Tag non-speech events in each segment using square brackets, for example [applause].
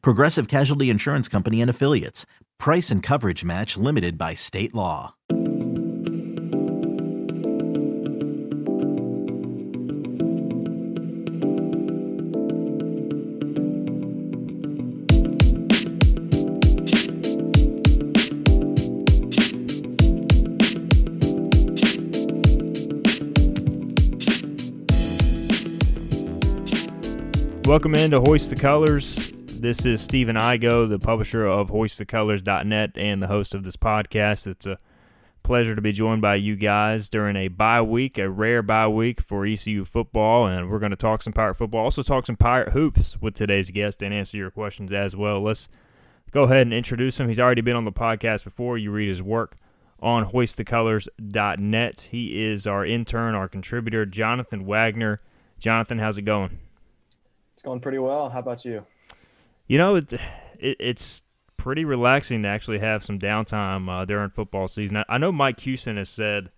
Progressive Casualty Insurance Company and Affiliates. Price and coverage match limited by state law. Welcome in to Hoist the Colors. This is Stephen Igo, the publisher of hoistthecolors.net and the host of this podcast. It's a pleasure to be joined by you guys during a bye week, a rare bye week for ECU football, and we're going to talk some Pirate football, also talk some Pirate hoops with today's guest and answer your questions as well. Let's go ahead and introduce him. He's already been on the podcast before. You read his work on hoistthecolors.net. He is our intern, our contributor, Jonathan Wagner. Jonathan, how's it going? It's going pretty well. How about you? You know, it, it, it's pretty relaxing to actually have some downtime uh, during football season. I, I know Mike Houston has said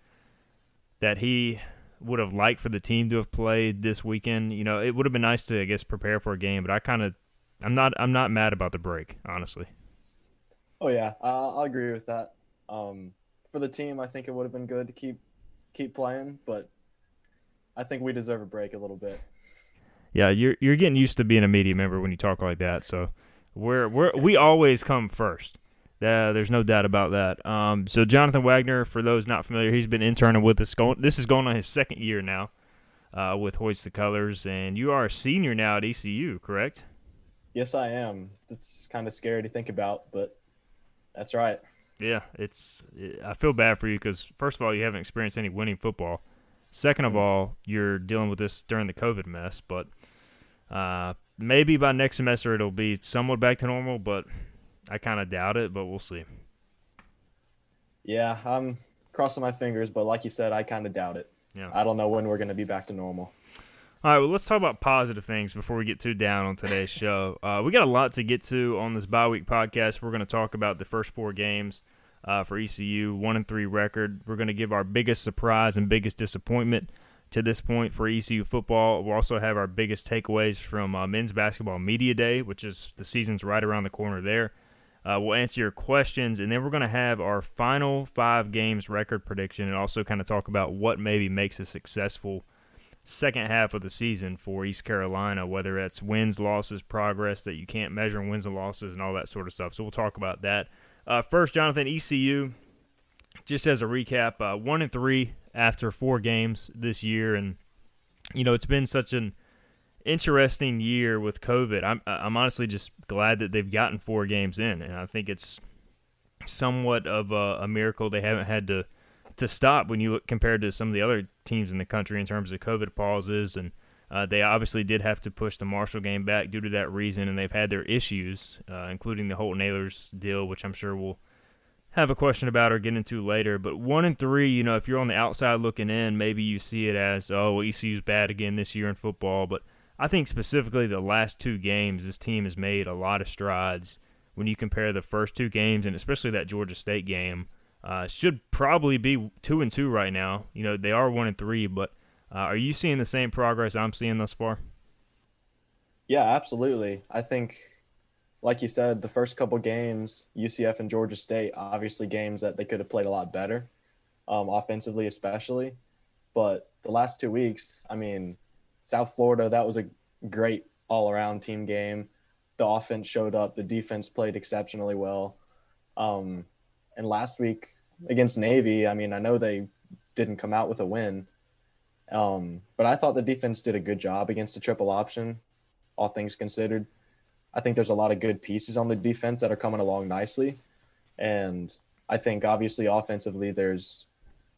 that he would have liked for the team to have played this weekend. You know, it would have been nice to, I guess, prepare for a game. But I kind of, I'm not, I'm not mad about the break, honestly. Oh yeah, I'll, agree with that. Um, for the team, I think it would have been good to keep keep playing, but I think we deserve a break a little bit yeah, you're you're getting used to being a media member when you talk like that. So we're we're we always come first. Uh, there's no doubt about that. Um, so Jonathan Wagner, for those not familiar, he's been interning with us. Going, this is going on his second year now uh, with Hoist the Colors, and you are a senior now at ECU, correct? Yes, I am. It's kind of scary to think about, but that's right. Yeah, it's. I feel bad for you because first of all, you haven't experienced any winning football. Second of mm. all, you're dealing with this during the COVID mess, but uh, maybe by next semester it'll be somewhat back to normal, but I kind of doubt it. But we'll see. Yeah, I'm crossing my fingers, but like you said, I kind of doubt it. Yeah. I don't know when we're going to be back to normal. All right, well, let's talk about positive things before we get too down on today's [laughs] show. Uh, we got a lot to get to on this bye week podcast. We're going to talk about the first four games uh, for ECU, one and three record. We're going to give our biggest surprise and biggest disappointment to this point for ECU football. We'll also have our biggest takeaways from uh, men's basketball media day, which is the season's right around the corner there. Uh, we'll answer your questions, and then we're going to have our final five games record prediction and also kind of talk about what maybe makes a successful second half of the season for East Carolina, whether it's wins, losses, progress that you can't measure wins and losses, and all that sort of stuff. So we'll talk about that. Uh, first, Jonathan, ECU, just as a recap, uh, one and three after four games this year, and you know it's been such an interesting year with COVID. I'm I'm honestly just glad that they've gotten four games in, and I think it's somewhat of a, a miracle they haven't had to to stop when you look compared to some of the other teams in the country in terms of COVID pauses and. Uh, they obviously did have to push the Marshall game back due to that reason, and they've had their issues, uh, including the Holton Ahlers deal, which I'm sure we'll have a question about or get into later. But one and three, you know, if you're on the outside looking in, maybe you see it as, oh, well, ECU's bad again this year in football. But I think specifically the last two games, this team has made a lot of strides when you compare the first two games and especially that Georgia State game. Uh, should probably be two and two right now. You know, they are one and three, but uh, are you seeing the same progress I'm seeing thus far? Yeah, absolutely. I think like you said, the first couple games, UCF and Georgia State, obviously games that they could have played a lot better, um, offensively especially. But the last two weeks, I mean, South Florida, that was a great all around team game. The offense showed up, the defense played exceptionally well. Um, and last week against Navy, I mean, I know they didn't come out with a win, um, but I thought the defense did a good job against the triple option, all things considered. I think there's a lot of good pieces on the defense that are coming along nicely. And I think obviously offensively, there's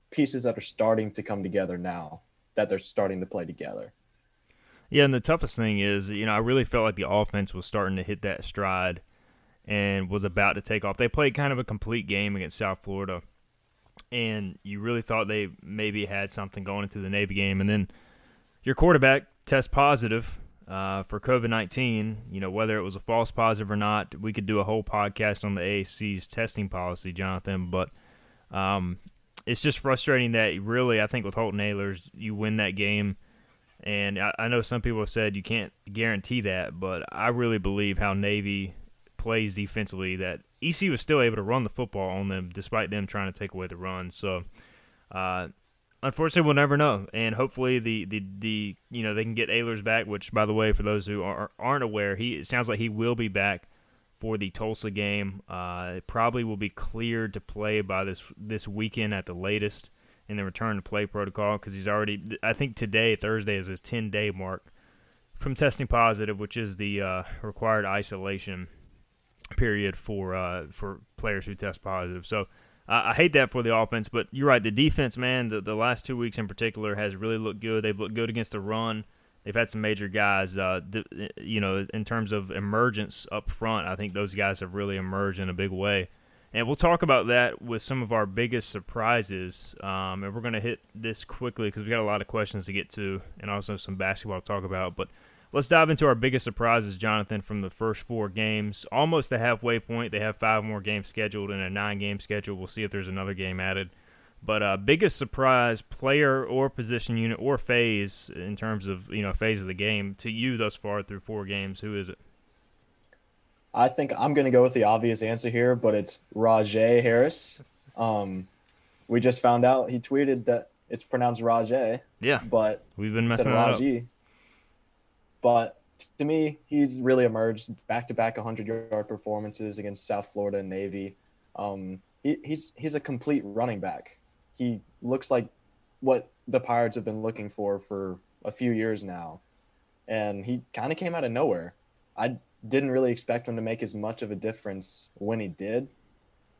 pieces that are starting to come together now that they're starting to play together. Yeah, and the toughest thing is, you know, I really felt like the offense was starting to hit that stride. and was about to take off. They played kind of a complete game against South Florida, and you really thought they maybe had something going into the Navy game, and then your quarterback test positive uh, for COVID 19, you know, whether it was a false positive or not, we could do a whole podcast on the AAC's testing policy, Jonathan. But um, it's just frustrating that really, I think with Holton Ahlers, you win that game. And I, I know some people have said you can't guarantee that, but I really believe how Navy plays defensively that EC was still able to run the football on them despite them trying to take away the run. So, uh, unfortunately, we'll never know. And hopefully, the, the, the you know they can get Ahlers back. Which, by the way, for those who are, aren't aware, he it sounds like he will be back for the Tulsa game. Uh, it probably will be cleared to play by this this weekend at the latest in the return to play protocol because he's already. I think today Thursday is his 10 day mark from testing positive, which is the uh, required isolation period for uh, for players who test positive. So I hate that for the offense, but you're right. The defense, man, the, the last two weeks in particular has really looked good. They've looked good against the run. They've had some major guys, uh, you know, in terms of emergence up front. I think those guys have really emerged in a big way. And we'll talk about that with some of our biggest surprises. Um, and we're going to hit this quickly because we got a lot of questions to get to and also some basketball to talk about. But Let's dive into our biggest surprises, Jonathan, from the first four games. Almost the halfway point. They have five more games scheduled in a nine game schedule. We'll see if there's another game added. But uh, biggest surprise, player or position unit or phase in terms of you know phase of the game to you thus far through four games. Who is it? I think I'm going to go with the obvious answer here, but it's Rahjai Harris. Um, we just found out he tweeted that it's pronounced Rajay. Yeah, but we've been messing up. But to me, he's really emerged back to back 100 yard performances against South Florida and Navy. Um, he, he's, he's a complete running back. He looks like what the Pirates have been looking for for a few years now. And he kind of came out of nowhere. I didn't really expect him to make as much of a difference when he did.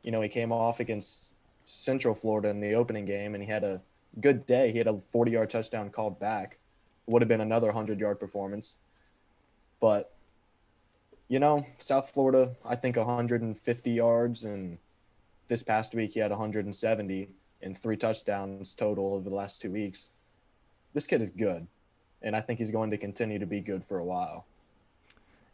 You know, he came off against Central Florida in the opening game and he had a good day. He had a 40 yard touchdown called back would have been another 100 yard performance. But, you know, South Florida, I think 150 yards. And this past week, he had 170 and three touchdowns total over the last two weeks. This kid is good. And I think he's going to continue to be good for a while.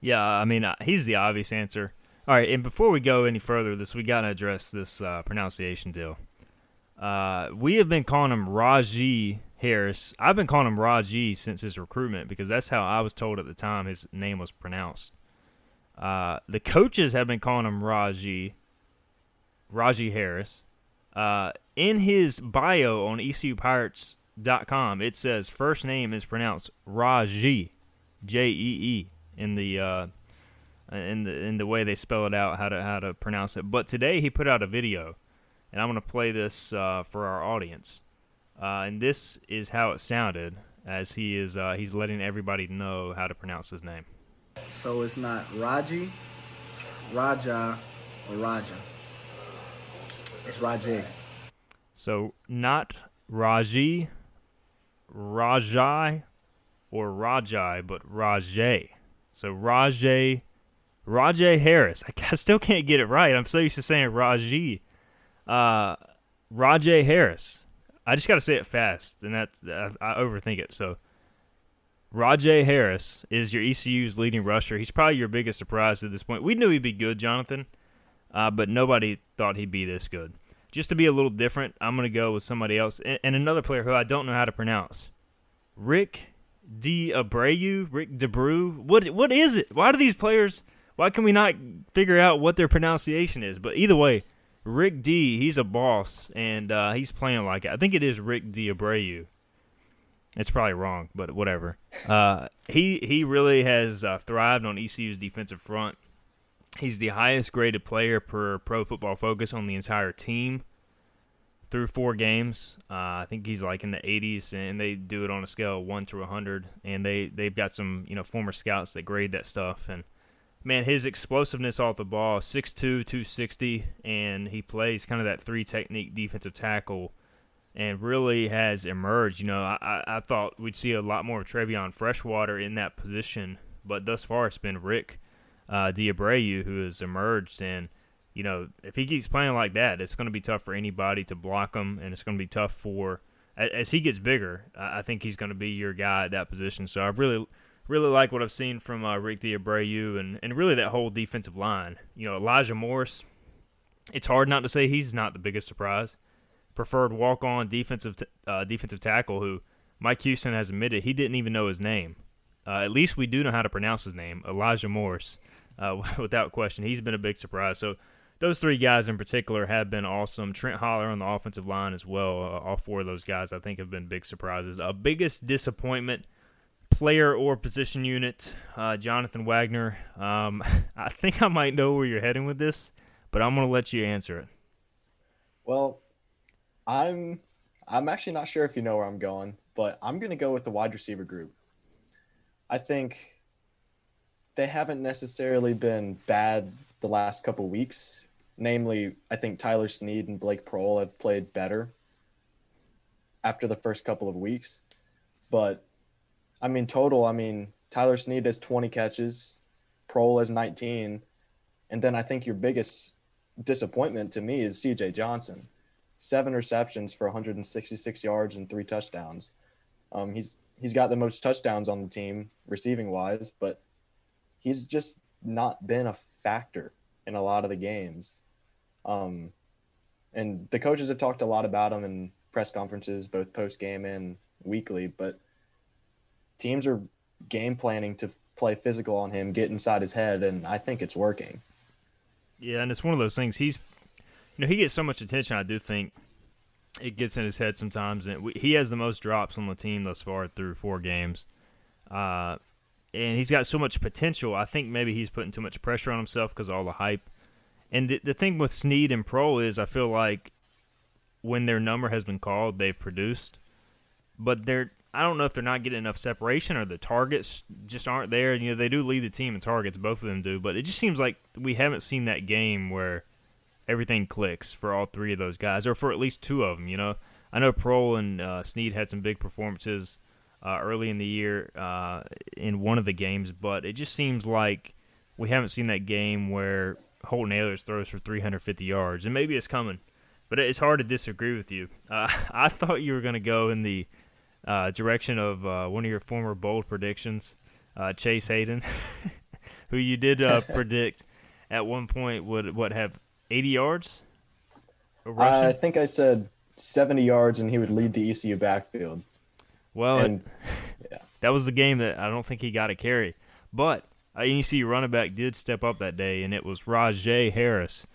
Yeah, I mean, uh, he's the obvious answer. All right, and before we go any further, this we got to address this uh, pronunciation deal. Uh, we have been calling him Raji Harris. I've been calling him Raji since his recruitment because that's how I was told at the time his name was pronounced. Uh, the coaches have been calling him Raji, Raji Harris. Uh, in his bio on ECUPirates.com, it says first name is pronounced Raji, J E E, in the uh, in the in the way they spell it out, how to how to pronounce it. But today he put out a video, and I'm going to play this uh, for our audience. Uh, and this is how it sounded as he is uh, he's letting everybody know how to pronounce his name. So it's not Raji, Raja, or Raja. It's Raji. So not Raji, Rajai, or Rajai, but Rajay. So Rajay, Rajay Harris. [laughs] I still can't get it right. I'm so used to saying Raji. Uh, Rajay Harris. I just got to say it fast, and that's I, I overthink it. So, Rahjai Harris is your ECU's leading rusher. He's probably your biggest surprise at this point. We knew he'd be good, Jonathan, uh, but nobody thought he'd be this good. Just to be a little different, I'm going to go with somebody else and, and, another player who I don't know how to pronounce. Rick D. Abreu, Rick DeBrew. What what is it? Why do these players? Why can we not figure out what their pronunciation is? But either way, Rick D, he's a boss, and uh, he's playing like it. I think it is Rick D Abreu. It's probably wrong, but whatever. Uh, he he really has uh, thrived on ECU's defensive front. He's the highest graded player per Pro Football Focus on the entire team through four games. Uh, I think he's like in the 80s, and they do it on a scale of one to 100. And they they've got some you know former scouts that grade that stuff, and man, his explosiveness off the ball, 6'2", 260, and he plays kind of that three technique defensive tackle and really has emerged. You know, I, I thought we'd see a lot more of Trevion Freshwater in that position, but thus far it's been Rick. uh, D'Abreu, who has emerged. And, you know, if he keeps playing like that, it's going to be tough for anybody to block him, and it's going to be tough for, as he gets bigger, I think he's going to be your guy at that position. So I've really, really like what I've seen from uh, Rick D'Abreu and, and really that whole defensive line. You know, Elijah Morris, it's hard not to say he's not the biggest surprise. Preferred walk on defensive, t- uh, defensive tackle who Mike Houston has admitted he didn't even know his name. Uh, at least we do know how to pronounce his name, Elijah Morris, uh, [laughs] without question. He's been a big surprise. So those three guys in particular have been awesome. Trent Holler on the offensive line as well. Uh, all four of those guys I think have been big surprises. A biggest disappointment, player or position unit, uh, Jonathan Wagner. Um, [laughs] I think I might know where you're heading with this, but I'm going to let you answer it. Well, I'm I'm actually not sure if you know where I'm going, but I'm going to go with the wide receiver group. I think they haven't necessarily been bad the last couple weeks. Namely, I think Tyler Snead and Blake Proehl have played better after the first couple of weeks. But I mean, total, I mean, Tyler Snead has 20 catches, Proehl has 19. And then I think your biggest disappointment to me is CJ Johnson. Seven receptions for 166 yards and three touchdowns. Um, he's he's got the most touchdowns on the team receiving wise, but he's just not been a factor in a lot of the games. Um, and the coaches have talked a lot about him in press conferences, both post game and weekly, but teams are game planning to play physical on him, get inside his head, and I think it's working. Yeah, and it's one of those things. He's, you know, he gets so much attention. I do think it gets in his head sometimes, and he has the most drops on the team thus far through four games. Uh, and he's got so much potential. I think maybe he's putting too much pressure on himself because all the hype. And the, the thing with Snead and Proehl is, I feel like when their number has been called, they've produced, but they're I don't know if they're not getting enough separation or the targets just aren't there. You know, they do lead the team in targets, both of them do, but it just seems like we haven't seen that game where everything clicks for all three of those guys, or for at least two of them. You know, I know Proehl and uh, had some big performances uh, early in the year uh, in one of the games, but it just seems like we haven't seen that game where Holton Ahlers throws for 350 yards, and maybe it's coming, but it's hard to disagree with you. Uh, [laughs] I thought you were going to go in the uh, direction of uh, one of your former bold predictions, Chase Hayden, [laughs] who you did [laughs] predict at one point would what have 80 yards? I think I said 70 yards and he would lead the ECU backfield. Well, and, [laughs] yeah. that was the game that I don't think he got a carry. But uh, ECU running back did step up that day, and it was Rahjai Harris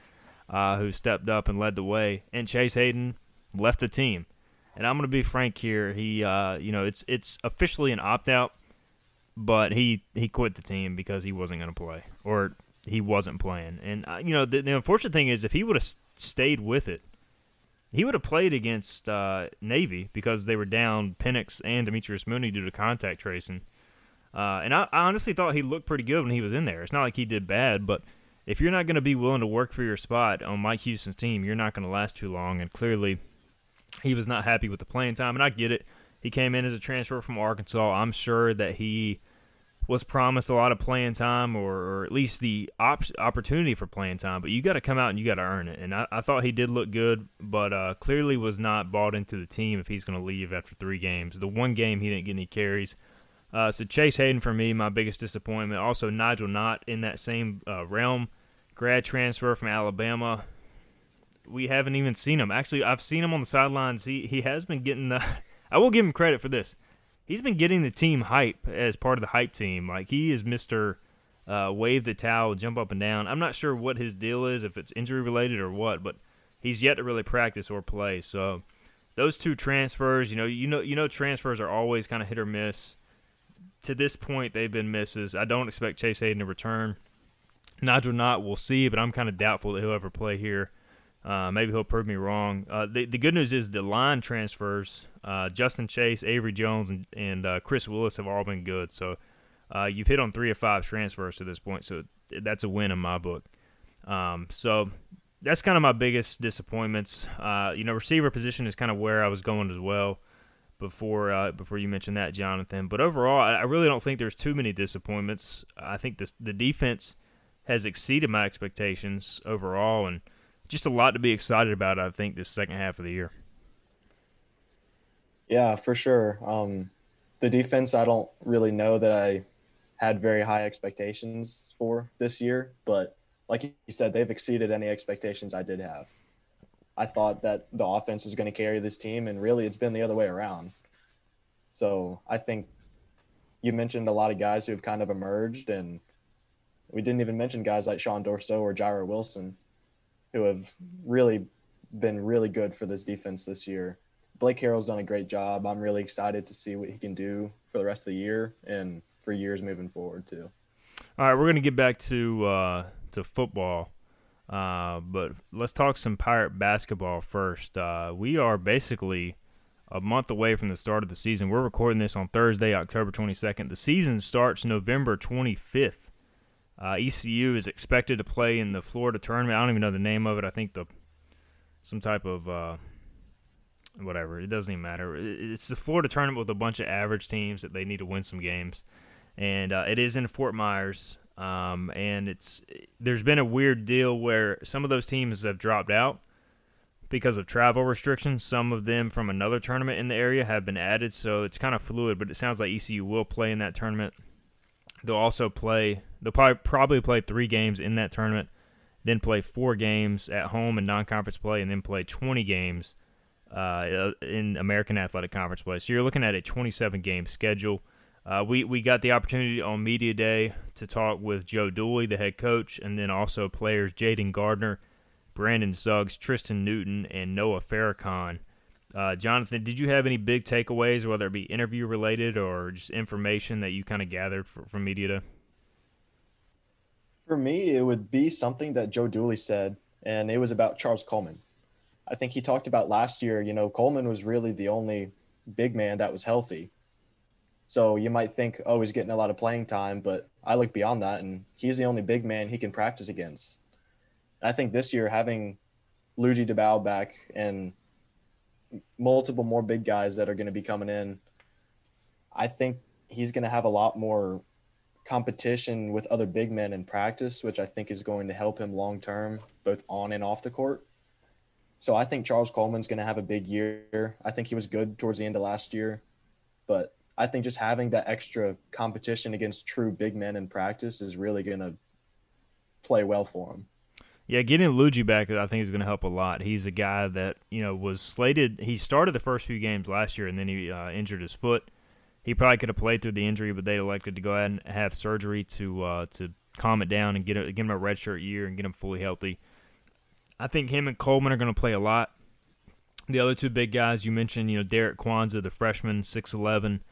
uh, who stepped up and led the way. And Chase Hayden left the team. And I'm going to be frank here. He, uh, you know, it's it's officially an opt out, but he he quit the team because he wasn't going to play, or he wasn't playing. And uh, you know, the, the, unfortunate thing is, if he would have stayed with it, he would have played against uh, Navy because they were down Penix and Demetrius Mooney due to contact tracing. Uh, and I, I, honestly thought he looked pretty good when he was in there. It's not like he did bad, but if you're not going to be willing to work for your spot on Mike Houston's team, you're not going to last too long. And clearly, he was not happy with the playing time. And I get it. He came in as a transfer from Arkansas. I'm sure that he was promised a lot of playing time or, or at least the op- opportunity for playing time, but you got to come out and you got to earn it. And I, I, thought he did look good, but uh, clearly was not bought into the team if he's going to leave after three games. The one game he didn't get any carries. Uh, so Chase Hayden for me, my biggest disappointment. Also Nigel Knott in that same uh, realm, grad transfer from Alabama. We haven't even seen him. Actually, I've seen him on the sidelines. He he has been getting the. [laughs] I will give him credit for this he's been getting the team hype as part of the hype team. Like he is Mister uh, wave the towel, jump up and down. I'm not sure what his deal is, if it's injury related or what, but he's yet to really practice or play. So those two transfers, you know, you know, you know, transfers are always kind of hit or miss. To this point, they've been misses. I don't expect Chase Hayden to return. Nigel Knott, we'll see, but I'm kind of doubtful that he'll ever play here. Uh, maybe he'll prove me wrong. Uh, the, the good news is the line transfers. Uh, Justin Chase, Avery Jones, and, and uh, Chris Willis have all been good. So uh, you've hit on three of five transfers to this point. So that's a win in my book. Um, so that's kind of my biggest disappointments. Uh, you know, receiver position is kind of where I was going as well before before you mentioned that, Jonathan. But overall, I, I really don't think there's too many disappointments. I think this, the defense – has exceeded my expectations overall, and just a lot to be excited about. I think this second half of the year. Yeah, for sure. Um, the defense, I don't really know that I had very high expectations for this year, but like you said, they've exceeded any expectations I did have. I thought that the offense was going to carry this team, and really it's been the other way around. So I think you mentioned a lot of guys who have kind of emerged, and we didn't even mention guys like Sean Dorso or Jireh Wilson, who have really been really good for this defense this year. Blake Harrell's done a great job. I'm really excited to see what he can do for the rest of the year and for years moving forward too. All right, we're going to get back to uh, to football, uh, but let's talk some Pirate basketball first. Uh, we are basically a month away from the start of the season. We're recording this on Thursday, October 22nd. The season starts November 25th. Uh, ECU is expected to play in the Florida tournament. I don't even know the name of it. I think the some type of uh, whatever. It doesn't even matter. It's the Florida tournament with a bunch of average teams that they need to win some games, and uh, it is in Fort Myers. Um, and it's there's been a weird deal where some of those teams have dropped out because of travel restrictions. Some of them from another tournament in the area have been added, so it's kind of fluid. But it sounds like ECU will play in that tournament. They'll also play. They'll probably probably play three games in that tournament, then play four games at home in non-conference play, and then play 20 games uh, in American Athletic Conference play. So you're looking at a 27 game schedule. Uh, we, we got the opportunity on Media Day to talk with Joe Dooley, the head coach, and then also players Jayden Gardner, Brandon Suggs, Tristen Newton, and Noah Farrakhan. Uh, Jonathan, did you have any big takeaways, whether it be interview related or just information that you kind of gathered from Media? For me, it would be something that Joe Dooley said, and it was about Charles Coleman. I think he talked about last year, you know, Coleman was really the only big man that was healthy. So you might think, oh, he's getting a lot of playing time, but I look beyond that, and he's the only big man he can practice against. I think this year having Ludgy Debaut back and multiple more big guys that are going to be coming in, I think he's going to have a lot more competition with other big men in practice, which I think is going to help him long term, both on and off the court. So I think Charles Coleman's going to have a big year. I think he was good towards the end of last year, but I think just having that extra competition against true big men in practice is really going to play well for him. Yeah, getting Ludgy back, I think, is going to help a lot. He's a guy that you know was slated. He started the first few games last year, and then he uh, injured his foot. He probably could have played through the injury, but they elected to go ahead and have surgery to uh, to calm it down and get a, him a redshirt year and get him fully healthy. I think him and Coleman are going to play a lot. The other two big guys you mentioned, you know, Derek Kwanzaa, the freshman, six eleven,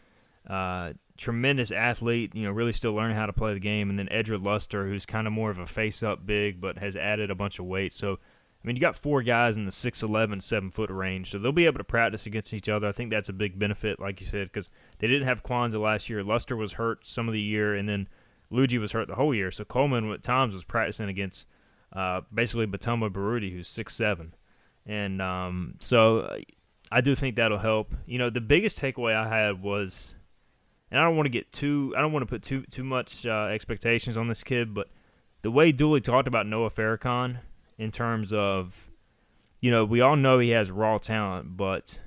uh, tremendous athlete. You know, really still learning how to play the game, and then Edred Luster, who's kind of more of a face-up big, but has added a bunch of weight. So, I mean, you got four guys in the 6'11", 7 foot range, so they'll be able to practice against each other. I think that's a big benefit, like you said, because they didn't have Kwanzaa last year. Luster was hurt some of the year, and then Ludgy was hurt the whole year. So Coleman at times was practicing against uh, basically Bitumba Baruti, who's six seven, and um, so uh, I do think that'll help. You know, the biggest takeaway I had was, and I don't want to get too, I don't want to put too too much uh, expectations on this kid, but the way Dooley talked about Noah Farrakhan in terms of, you know, we all know he has raw talent, but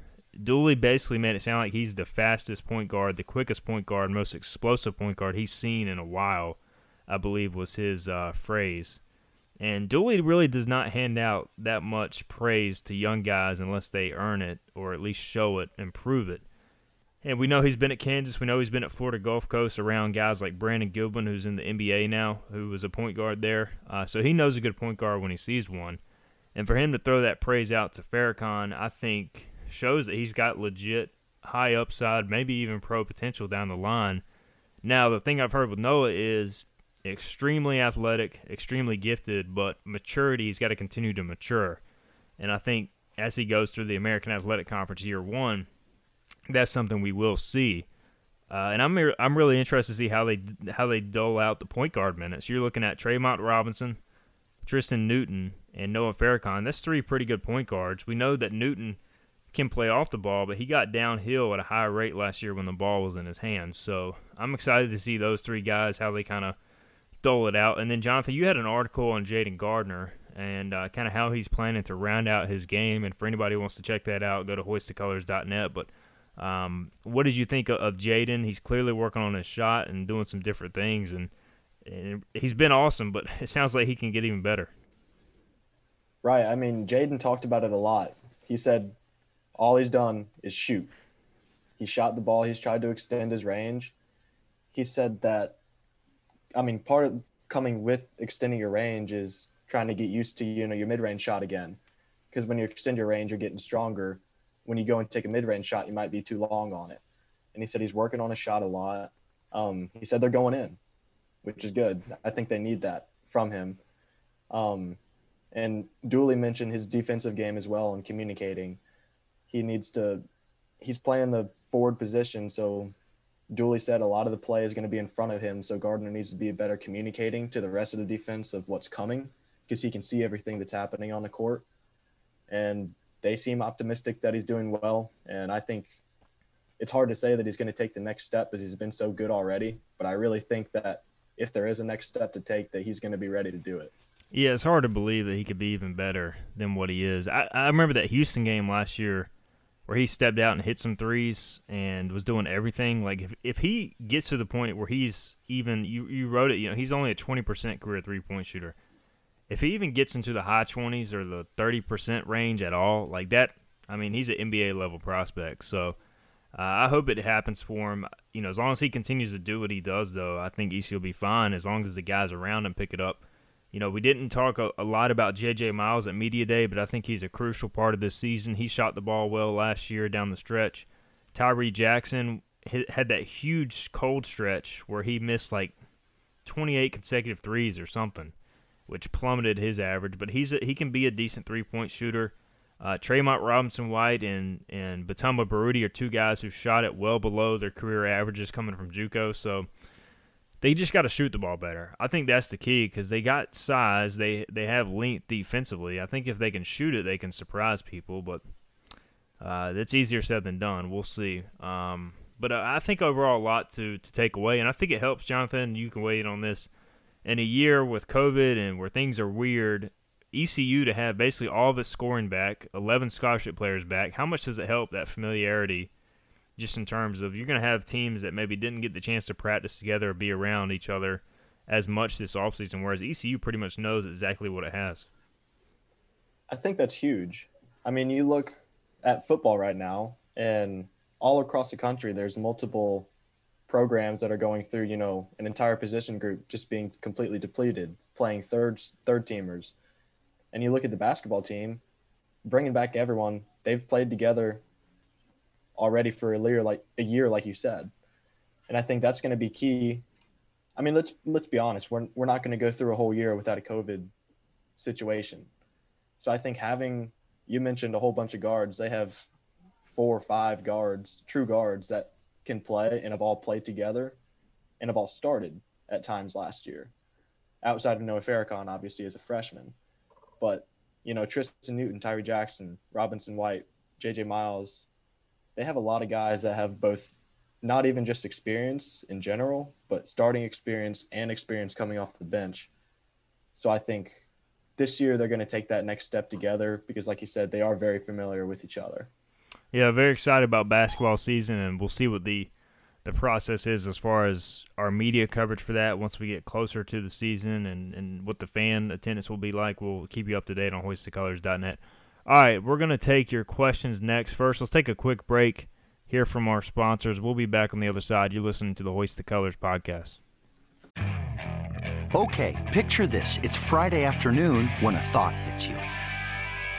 Dooley basically made it sound like he's the fastest point guard, the quickest point guard, most explosive point guard he's seen in a while. I believe was his uh, phrase. And Dooley really does not hand out that much praise to young guys unless they earn it or at least show it and prove it. And we know he's been at Kansas. We know he's been at Florida Gulf Coast around guys like Brandon Goodwin, who's in the NBA now, who was a point guard there. Uh, so he knows a good point guard when he sees one. And for him to throw that praise out to Farrakhan, I think shows that he's got legit high upside, maybe even pro potential down the line. Now, the thing I've heard with Noah is extremely athletic, extremely gifted, but maturity, he's got to continue to mature. And I think as he goes through the American Athletic Conference year one, that's something we will see. Uh, and I'm I'm really interested to see how they how they dole out the point guard minutes. You're looking at Tremont Robinson, Tristen Newton, and Noah Farrakhan. That's three pretty good point guards. We know that Newton can play off the ball, but he got downhill at a high rate last year when the ball was in his hands. So I'm excited to see those three guys how they kind of dole it out. And then Jonathan, you had an article on Jayden Gardner and uh, kind of how he's planning to round out his game. And for anybody who wants to check that out, go to hoistthecolors.net. But um, what did you think of, of Jayden? He's clearly working on his shot and doing some different things, and, and he's been awesome. But it sounds like he can get even better. Right. I mean, Jayden talked about it a lot. He said all he's done is shoot. He shot the ball. He's tried to extend his range. He said that, I mean, part of coming with extending your range is trying to get used to, you know, your mid range shot again. Because when you extend your range, you're getting stronger. When you go and take a mid range shot, you might be too long on it. And he said he's working on a shot a lot. Um, he said they're going in, which is good. I think they need that from him. Um, and Dooley mentioned his defensive game as well and communicating. He needs to, he's playing the forward position. So Dooley said a lot of the play is going to be in front of him. So Gardner needs to be better communicating to the rest of the defense of what's coming because he can see everything that's happening on the court. And they seem optimistic that he's doing well. And I think it's hard to say that he's going to take the next step because he's been so good already. But I really think that if there is a next step to take, that he's going to be ready to do it. Yeah, it's hard to believe that he could be even better than what he is. I, I remember that Houston game last year where he stepped out and hit some threes and was doing everything. Like if, if he gets to the point where he's even you, you wrote it, you know, he's only a twenty percent career three point shooter. If he even gets into the high twenties or the thirty percent range at all, like that, I mean, he's an NBA level prospect. So uh, I hope it happens for him. You know, as long as he continues to do what he does, though, I think EC will be fine as long as the guys around him pick it up. You know, we didn't talk a, a, lot about J.J. Miles at Media Day, but I think he's a crucial part of this season. He shot the ball well last year down the stretch. Tyrie Jackson had that huge cold stretch where he missed like 28 consecutive threes or something, which plummeted his average. But he's a, he can be a decent three point shooter. Uh, Tremont Robinson White and and Bitumba Baruti are two guys who shot it well below their career averages coming from JUCO. So they just got to shoot the ball better. I think that's the key because they got size. They they have length defensively. I think if they can shoot it, they can surprise people. But uh, that's easier said than done. We'll see. Um, but uh, I think overall a lot to to take away, and I think it helps. Jonathan, you can weigh in on this. In a year with COVID and where things are weird, ECU to have basically all of its scoring back, 11 scholarship players back. How much does it help that familiarity? just in terms of you're going to have teams that maybe didn't get the chance to practice together or be around each other as much this offseason, whereas ECU pretty much knows exactly what it has. I think that's huge. I mean, you look at football right now, and all across the country, there's multiple programs that are going through, you know, an entire position group just being completely depleted, playing third third teamers. And you look at the basketball team, bringing back everyone. They've played together already for a year, like a year, like you said. And I think that's going to be key. I mean, let's let's be honest. We're we're not going to go through a whole year without a COVID situation. So I think having you mentioned a whole bunch of guards. They have four or five guards, true guards that can play and have all played together and have all started at times last year. Outside of Noah Farrakhan, obviously, as a freshman. But, you know, Tristen Newton, Tyrie Jackson, Robinson White, JJ Miles, they have a lot of guys that have both not even just experience in general, but starting experience and experience coming off the bench. So I think this year they're going to take that next step together because, like you said, they are very familiar with each other. Yeah, very excited about basketball season, and we'll see what the the process is as far as our media coverage for that once we get closer to the season and, and what the fan attendance will be like. We'll keep you up to date on hoistthecolors.net. All right, we're going to take your questions next. First, let's take a quick break, hear from our sponsors. We'll be back on the other side. You're listening to the Hoist the Colors podcast. Okay, picture this. It's Friday afternoon when a thought hits you.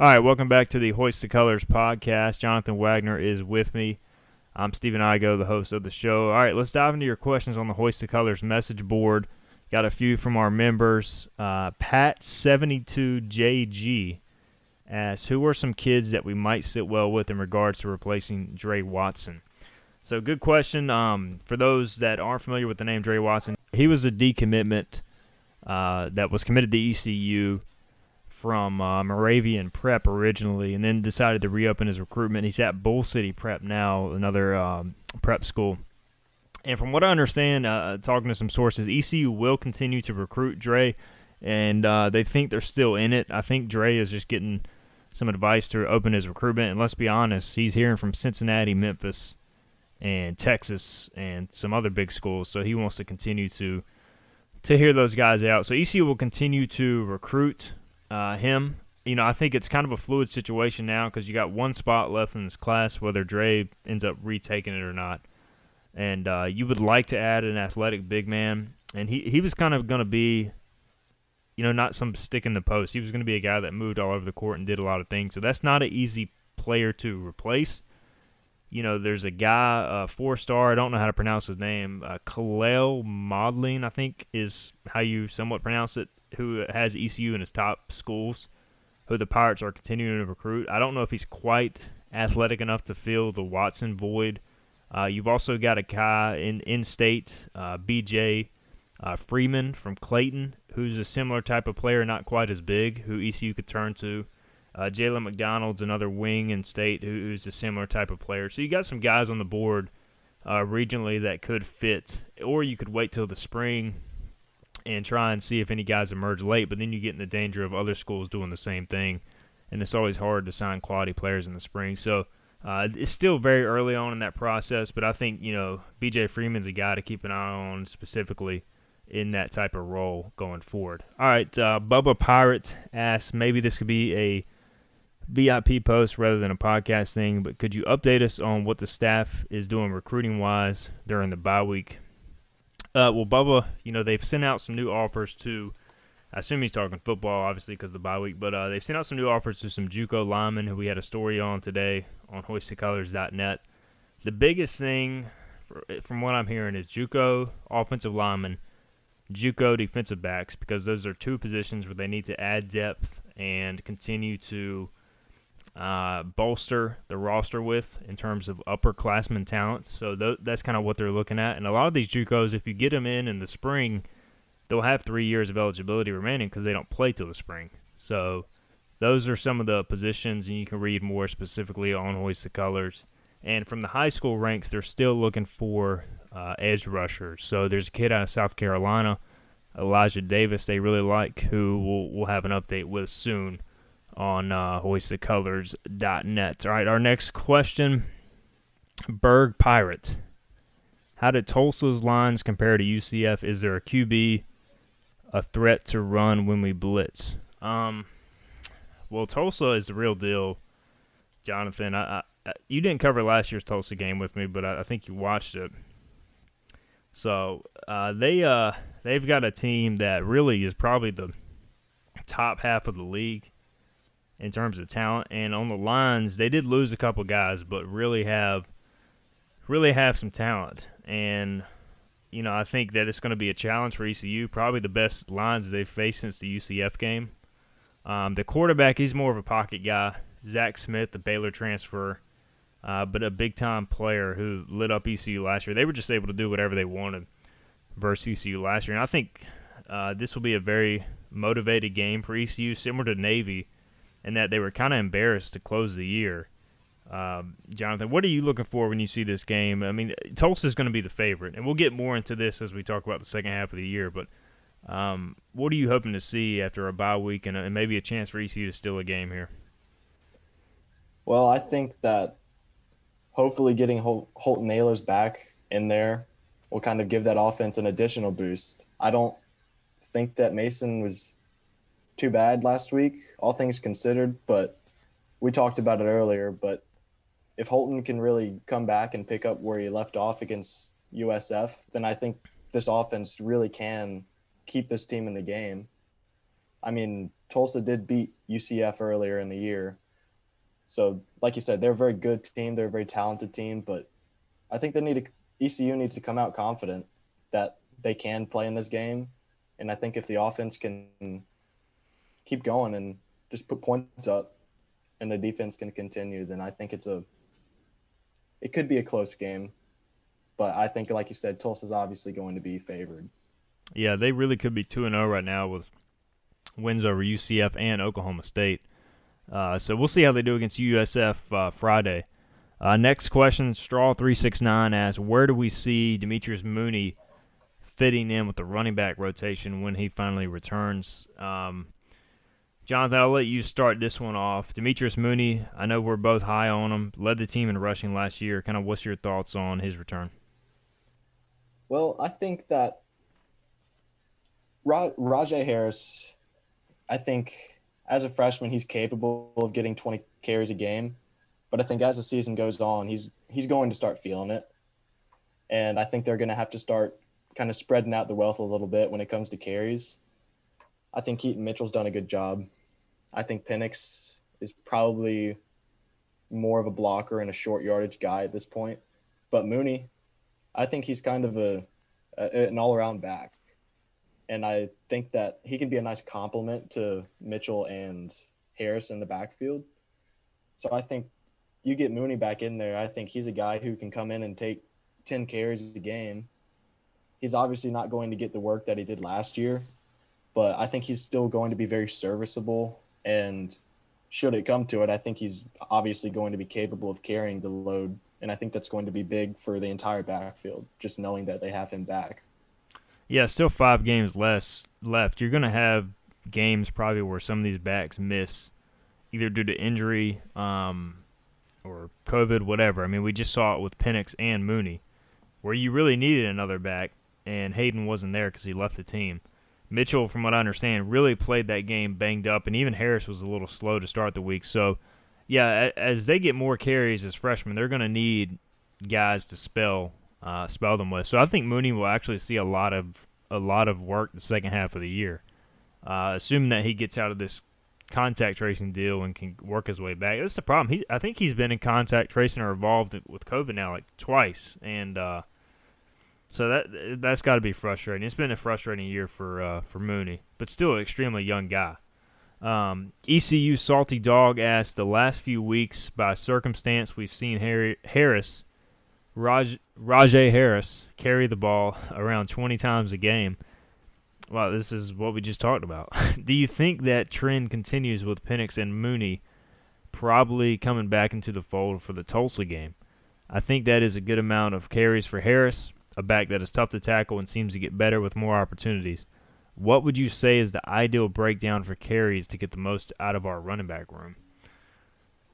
All right, welcome back to the Hoist the Colors podcast. Jonathan Wagner is with me. I'm Stephen Igo, the host of the show. All right, let's dive into your questions on the Hoist the Colors message board. Got a few from our members. Uh, Pat72JG asks, Who are some kids that we might sit well with in regards to replacing Dre Watson? So, good question. Um, for those that aren't familiar with the name Dre Watson, he was a decommitment uh, that was committed to ECU from uh, Moravian Prep originally, and then decided to reopen his recruitment. He's at Bull City Prep now, another um, prep school. And from what I understand, uh, talking to some sources, ECU will continue to recruit Dre, and uh, they think they're still in it. I think Dre is just getting some advice to open his recruitment. And let's be honest, he's hearing from Cincinnati, Memphis, and Texas, and some other big schools. So he wants to continue to to hear those guys out. So ECU will continue to recruit uh, him. You know, I think it's kind of a fluid situation now because you got one spot left in this class, whether Dre ends up retaking it or not. And uh, you would like to add an athletic big man, and he he was kind of going to be, you know, not some stick in the post. He was going to be a guy that moved all over the court and did a lot of things. So that's not an easy player to replace. You know, there's a guy, uh, four star. I don't know how to pronounce his name. Uh, Kalel Modling, I think, is how you somewhat pronounce it who has ECU in his top schools, who the Pirates are continuing to recruit. I don't know if he's quite athletic enough to fill the Watson void. Uh, you've also got a guy in in state, uh, BJ uh, Freeman from Clayton, who's a similar type of player, not quite as big, who ECU could turn to. Uh, Jalen McDonald's another wing in state who's a similar type of player. So you got some guys on the board uh, regionally that could fit, or you could wait till the spring and try and see if any guys emerge late. But then you get in the danger of other schools doing the same thing, and it's always hard to sign quality players in the spring. So uh, it's still very early on in that process, but I think you know BJ Freeman's a guy to keep an eye on specifically in that type of role going forward. All right, uh, Bubba Pirate asks maybe this could be a VIP post rather than a podcast thing, but could you update us on what the staff is doing recruiting wise during the bye week uh, well, Bubba, you know they've sent out some new offers to. I assume he's talking football, obviously, because of the bye week. But uh, they've sent out some new offers to some JUCO linemen who we had a story on today on HoistTheColors.net. The biggest thing, for, from what I'm hearing, is JUCO offensive linemen, JUCO defensive backs, because those are two positions where they need to add depth and continue to uh, bolster the roster with in terms of upperclassmen talent. So th- that's kind of what they're looking at. And a lot of these JUCOs, if you get them in in the spring, they'll have three years of eligibility remaining because they don't play till the spring. So those are some of the positions, and you can read more specifically on Hoist the Colors. And from the high school ranks, they're still looking for uh, edge rushers. So there's a kid out of South Carolina, Elijah Davis, they really like, who we'll, we'll have an update with soon on uh, hoistthecolors.net. All right, our next question Berg Pirate. How did Tulsa's lines compare to UCF? Is there a QB a threat to run when we blitz? Um, well, Tulsa is the real deal, Jonathan. I, I, you didn't cover last year's Tulsa game with me, but I, I think you watched it. So uh, they uh, they've got a team that really is probably the top half of the league in terms of talent. And on the lines, they did lose a couple guys, but really have really have some talent. And you know, I think that it's going to be a challenge for ECU. Probably the best lines they've faced since the UCF game. Um, the quarterback, he's more of a pocket guy. Zach Smith, the Baylor transfer, uh, but a big time player who lit up ECU last year. They were just able to do whatever they wanted versus ECU last year. And I think uh, this will be a very motivated game for ECU, similar to Navy and that they were kind of embarrassed to close the year. Um, Jonathan, what are you looking for when you see this game? I mean, Tulsa is going to be the favorite, and we'll get more into this as we talk about the second half of the year. But um, what are you hoping to see after a bye week and, a, and maybe a chance for ECU to steal a game here? Well, I think that hopefully getting Hol- Holton Ahlers back in there will kind of give that offense an additional boost. I don't think that Mason was too bad last week, all things considered, but we talked about it earlier. But if Holton can really come back and pick up where he left off against USF, then I think this offense really can keep this team in the game. I mean, Tulsa did beat UCF earlier in the year. So, like you said, they're a very good team. They're a very talented team, but I think they need to, ECU needs to come out confident that they can play in this game. And I think if the offense can keep going and just put points up and the defense can continue, then I think it's a it could be a close game. But I think like you said, Tulsa's obviously going to be favored. Yeah, they really could be 2 and 0 right now with wins over UCF and Oklahoma State. Uh, so we'll see how they do against USF uh, Friday. Uh, next question, Straw369 asks, where do we see Demetrius Mooney fitting in with the running back rotation when he finally returns? Um, Jonathan, I'll let you start this one off. Demetrius Mooney, I know we're both high on him, led the team in rushing last year. Kind of what's your thoughts on his return? Well, I think that Ra- Rahjai Harris, I think as a freshman, he's capable of getting 20 carries a game. But I think as the season goes on, he's he's going to start feeling it. And I think they're going to have to start kind of spreading out the wealth a little bit when it comes to carries. I think Keaton Mitchell's done a good job. I think Penix is probably more of a blocker and a short yardage guy at this point. But Mooney, I think he's kind of a, a an all around back and I think that he can be a nice complement to Mitchell and Harris in the backfield. So I think you get Mooney back in there. I think he's a guy who can come in and take 10 carries a game. He's obviously not going to get the work that he did last year, but I think he's still going to be very serviceable. And should it come to it, I think he's obviously going to be capable of carrying the load. And I think that's going to be big for the entire backfield, just knowing that they have him back. Yeah, still five games less left. You're going to have games probably where some of these backs miss, either due to injury um, or COVID, whatever. I mean, we just saw it with Penix and Mooney, where you really needed another back, and Hayden wasn't there because he left the team. Mitchell, from what I understand, really played that game banged up, and even Harris was a little slow to start the week. So, yeah, as they get more carries as freshmen, they're going to need guys to spell uh, spell them with. So I think Mooney will actually see a lot of a lot of work the second half of the year, uh, assuming that he gets out of this contact tracing deal and can work his way back. That's the problem. He, I think he's been in contact tracing or involved with COVID now like twice, and uh, so that that's got to be frustrating. It's been a frustrating year for uh, for Mooney, but still an extremely young guy. Um, ECU Salty Dog asked the last few weeks by circumstance we've seen Harry, Harris Raj, Rahjai Harris carry the ball around 20 times a game. Wow, this is what we just talked about. [laughs] Do you think that trend continues with Penix and Mooney probably coming back into the fold for the Tulsa game? I think that is a good amount of carries for Harris, a back that is tough to tackle and seems to get better with more opportunities. What would you say is the ideal breakdown for carries to get the most out of our running back room?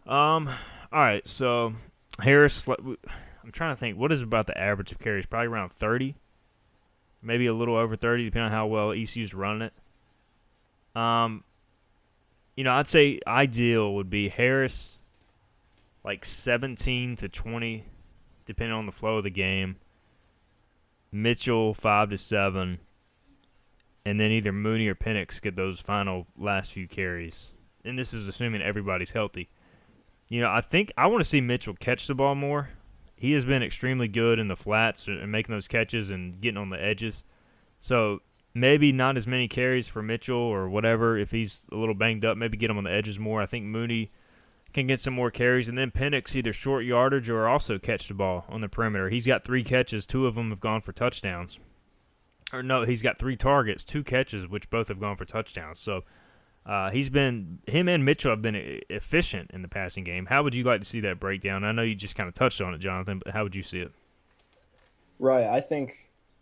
Um, all right, so Harris I'm trying to think. What is about the average of carries? Probably around 30, maybe a little over 30, depending on how well ECU's running it. Um, you know, I'd say ideal would be Harris, like 17 to 20, depending on the flow of the game. Mitchell five to seven, and then either Mooney or Penix get those final last few carries. And this is assuming everybody's healthy. You know, I think I want to see Mitchell catch the ball more he has been extremely good in the flats and making those catches and getting on the edges. So maybe not as many carries for Mitchell or whatever if he's a little banged up. Maybe get him on the edges more. I think Mooney can get some more carries, and then Penix either short yardage or also catch the ball on the perimeter. He's got three catches. Two of them have gone for touchdowns. Or no, he's got three targets, two catches, which both have gone for touchdowns. So uh, he's been him and Mitchell have been efficient in the passing game. How would you like to see that breakdown? I know you just kind of touched on it, Jonathan, but how would you see it? Right. I think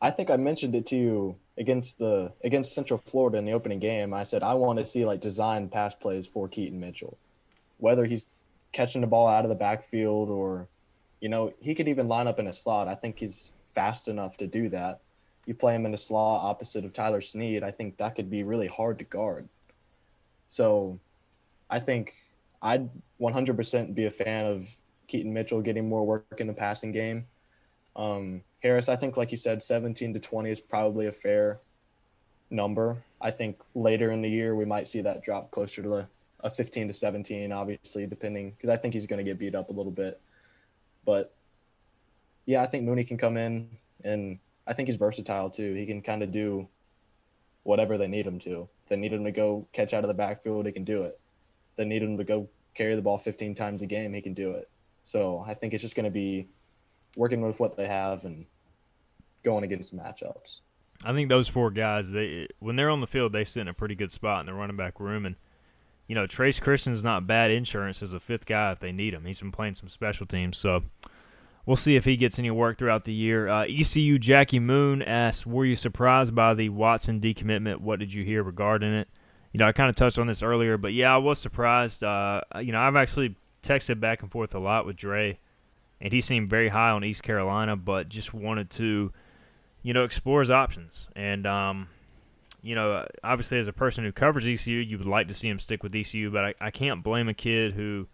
I think I mentioned it to you against the against Central Florida in the opening game. I said I want to see like design pass plays for Keaton Mitchell, whether he's catching the ball out of the backfield or, you know, he could even line up in a slot. I think he's fast enough to do that. You play him in a slot opposite of Tyler Snead, I think that could be really hard to guard. So I think I'd 100% be a fan of Keaton Mitchell getting more work in the passing game. Um, Harris, I think, like you said, 17 to 20 is probably a fair number. I think later in the year we might see that drop closer to the, a 15 to 17, obviously, depending because I think he's going to get beat up a little bit. But yeah, I think Mooney can come in, and I think he's versatile too. He can kind of do whatever they need him to. If they need him to go catch out of the backfield, he can do it. If they need him to go carry the ball 15 times a game, he can do it. So I think it's just going to be working with what they have and going against matchups. I think those four guys, they when they're on the field, they sit in a pretty good spot in the running back room. And you know, Trace Christian's not bad insurance as a fifth guy if they need him. He's been playing some special teams, so we'll see if he gets any work throughout the year. Uh, ECU Jackie Moon asked, "Were you surprised by the Watson decommitment? What did you hear regarding it?" You know, I kind of touched on this earlier, but yeah, I was surprised. Uh, you know, I've actually texted back and forth a lot with Dre, and he seemed very high on East Carolina, but just wanted to you know, explore his options. And, um, you know, obviously as a person who covers ECU, you would like to see him stick with ECU, but I, I can't blame a kid who,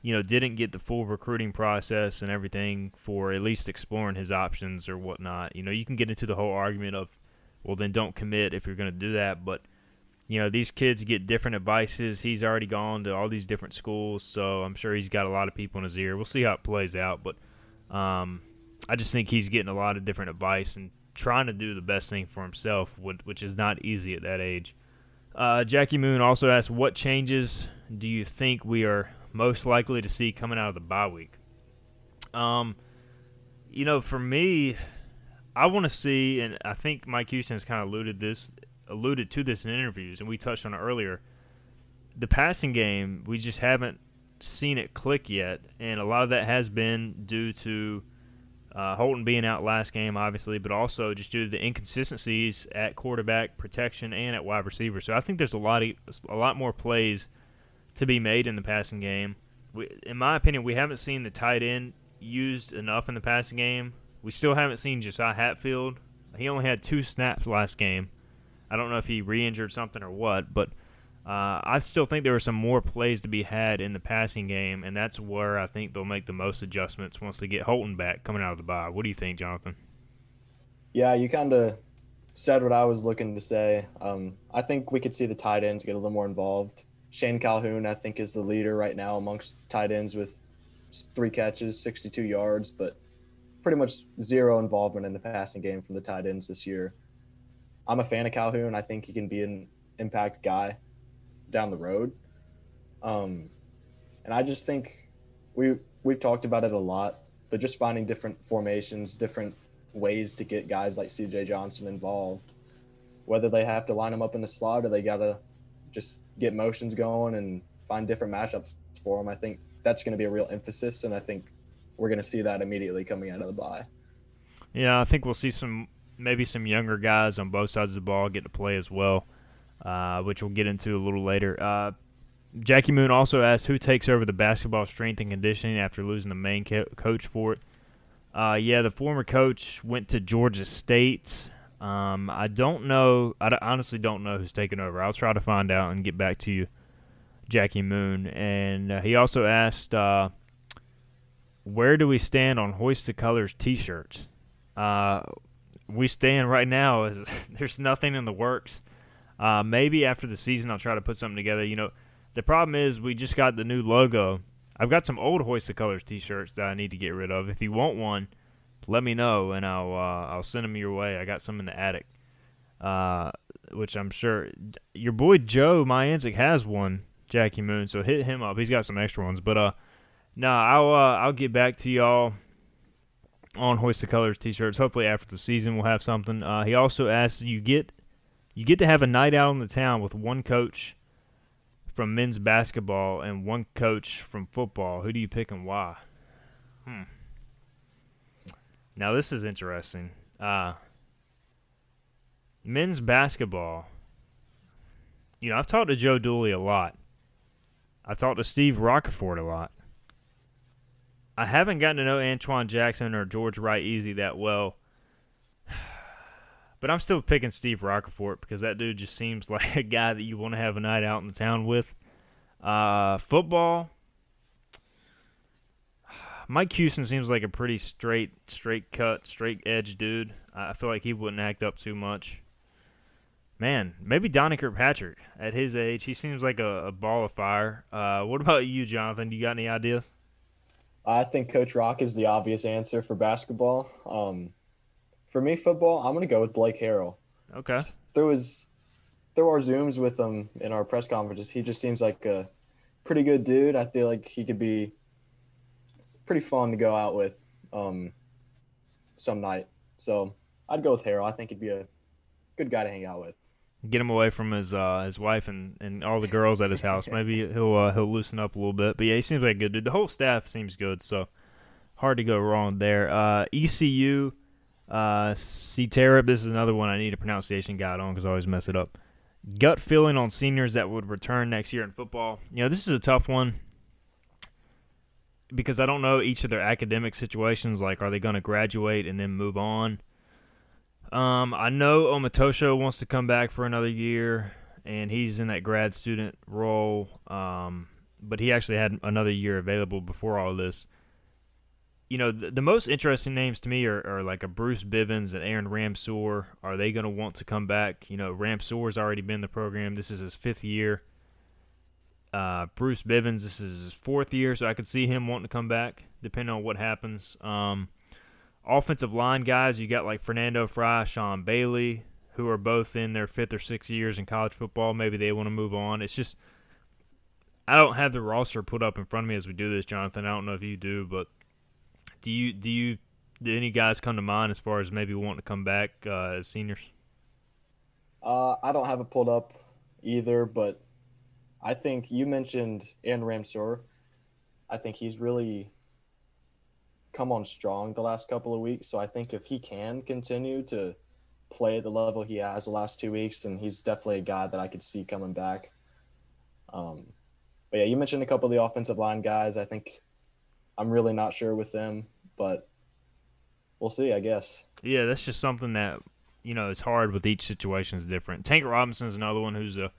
you know, didn't get the full recruiting process and everything for at least exploring his options or whatnot. You know, you can get into the whole argument of, well, then don't commit if you're going to do that. But, you know, these kids get different advices. He's already gone to all these different schools, so I'm sure he's got a lot of people in his ear. We'll see how it plays out. But, um, I just think he's getting a lot of different advice and trying to do the best thing for himself, which is not easy at that age. Uh, Jackie Moon also asked, "What changes do you think we are most likely to see coming out of the bye week?" Um, you know, for me, I want to see, and I think Mike Houston has kind of alluded this, alluded to this in interviews, and we touched on it earlier. The passing game, we just haven't seen it click yet, and a lot of that has been due to uh, Holton being out last game, obviously, but also just due to the inconsistencies at quarterback protection and at wide receiver. So I think there's a lot of, a lot more plays to be made in the passing game. We, in my opinion, we haven't seen the tight end used enough in the passing game. We still haven't seen Josiah Hatfield. He only had two snaps last game. I don't know if he re-injured something or what, but uh, I still think there were some more plays to be had in the passing game, and that's where I think they'll make the most adjustments once they get Holton back coming out of the bye. What do you think, Jonathan? Yeah, you kind of said what I was looking to say. Um, I think we could see the tight ends get a little more involved. Shane Calhoun, I think, is the leader right now amongst tight ends with three catches, 62 yards, but pretty much zero involvement in the passing game from the tight ends this year. I'm a fan of Calhoun. I think he can be an impact guy down the road. Um, and I just think we we've talked about it a lot, but just finding different formations, different ways to get guys like CJ Johnson involved, whether they have to line them up in the slot or they gotta just get motions going and find different matchups for them. I think that's going to be a real emphasis, and I think we're going to see that immediately coming out of the bye. Yeah, I think we'll see some maybe some younger guys on both sides of the ball get to play as well uh, which we'll get into a little later. Uh, Jackie Moon also asked who takes over the basketball strength and conditioning after losing the main co- coach for it. Uh, yeah, the former coach went to Georgia State. Um, I don't know. I honestly don't know who's taking over. I'll try to find out and get back to you, Jackie Moon. And uh, he also asked, uh, where do we stand on Hoist the Colors T-shirts? We stand right now. Is [laughs] there's nothing in the works. Uh, maybe after the season, I'll try to put something together. You know, the problem is we just got the new logo. I've got some old Hoist the Colors T-shirts that I need to get rid of. If you want one, let me know and I'll uh, I'll send them your way. I got some in the attic, uh, which I'm sure your boy Joe Myanzik has one. Jackie Moon, so hit him up. He's got some extra ones, but uh, no, nah, I'll uh, I'll get back to y'all on Hoist the Colors T-shirts. Hopefully after the season we'll have something. Uh, he also asked you get you get to have a night out in the town with one coach from men's basketball and one coach from football. Who do you pick and why? Hmm. Now this is interesting. Uh, men's basketball. You know, I've talked to Joe Dooley a lot. I've talked to Steve Roccaforte a lot. I haven't gotten to know Antoine Jackson or George Wright Easy that well. But I'm still picking Steve Roccaforte because that dude just seems [laughs] like a guy that you want to have a night out in the town with. Uh, football. [sighs] Mike Houston seems like a pretty straight, straight cut, straight edge dude. I feel like he wouldn't act up too much. Man, maybe Donnie Kirkpatrick at his age. He seems like a, a ball of fire. Uh, what about you, Jonathan? You got any ideas? I think Coach Rock is the obvious answer for basketball. Um, for me, football, I'm gonna go with Blake Harrell. Okay. Through his through our zooms with him in our press conferences, he just seems like a pretty good dude. I feel like he could be pretty fun to go out with um, some night. So I'd go with Harrell. I think he'd be a good guy to hang out with. Get him away from his uh, his wife and, and all the girls at his house. Maybe [laughs] he'll uh, he'll loosen up a little bit. But yeah, he seems like a good dude. The whole staff seems good, so hard to go wrong there. Uh, ECU, uh, CTERIP, this is another one I need a pronunciation guide on because I always mess it up. Gut feeling on seniors that would return next year in football. You know, this is a tough one because I don't know each of their academic situations. Like, are they going to graduate and then move on? Um, I know Omatosho wants to come back for another year, and he's in that grad student role. Um, but he actually had another year available before all this. You know, the, the most interesting names to me are, are, like a Bruce Bivens and Aaron Ramseur. Are they going to want to come back? You know, Ramseur's already been in the program. This is his fifth year. Uh, Bruce Bivens, this is his fourth year, so I could see him wanting to come back, depending on what happens. Um, offensive line guys, you got like Fernando Fry, Sean Bailey, who are both in their fifth or sixth years in college football. Maybe they want to move on. It's just I don't have the roster put up in front of me as we do this, Jonathan. I don't know if you do, but do you do you do any guys come to mind as far as maybe wanting to come back uh, as seniors? Uh, I don't have it pulled up either, but I think you mentioned Aaron Ramseur. I think he's really come on strong the last couple of weeks. So I think if he can continue to play at the level he has the last two weeks, then he's definitely a guy that I could see coming back. Um, but yeah, you mentioned a couple of the offensive line guys. I think I'm really not sure with them, but we'll see, I guess. Yeah, that's just something that you know is hard with each situation is different. Tank Robinson's another one who's a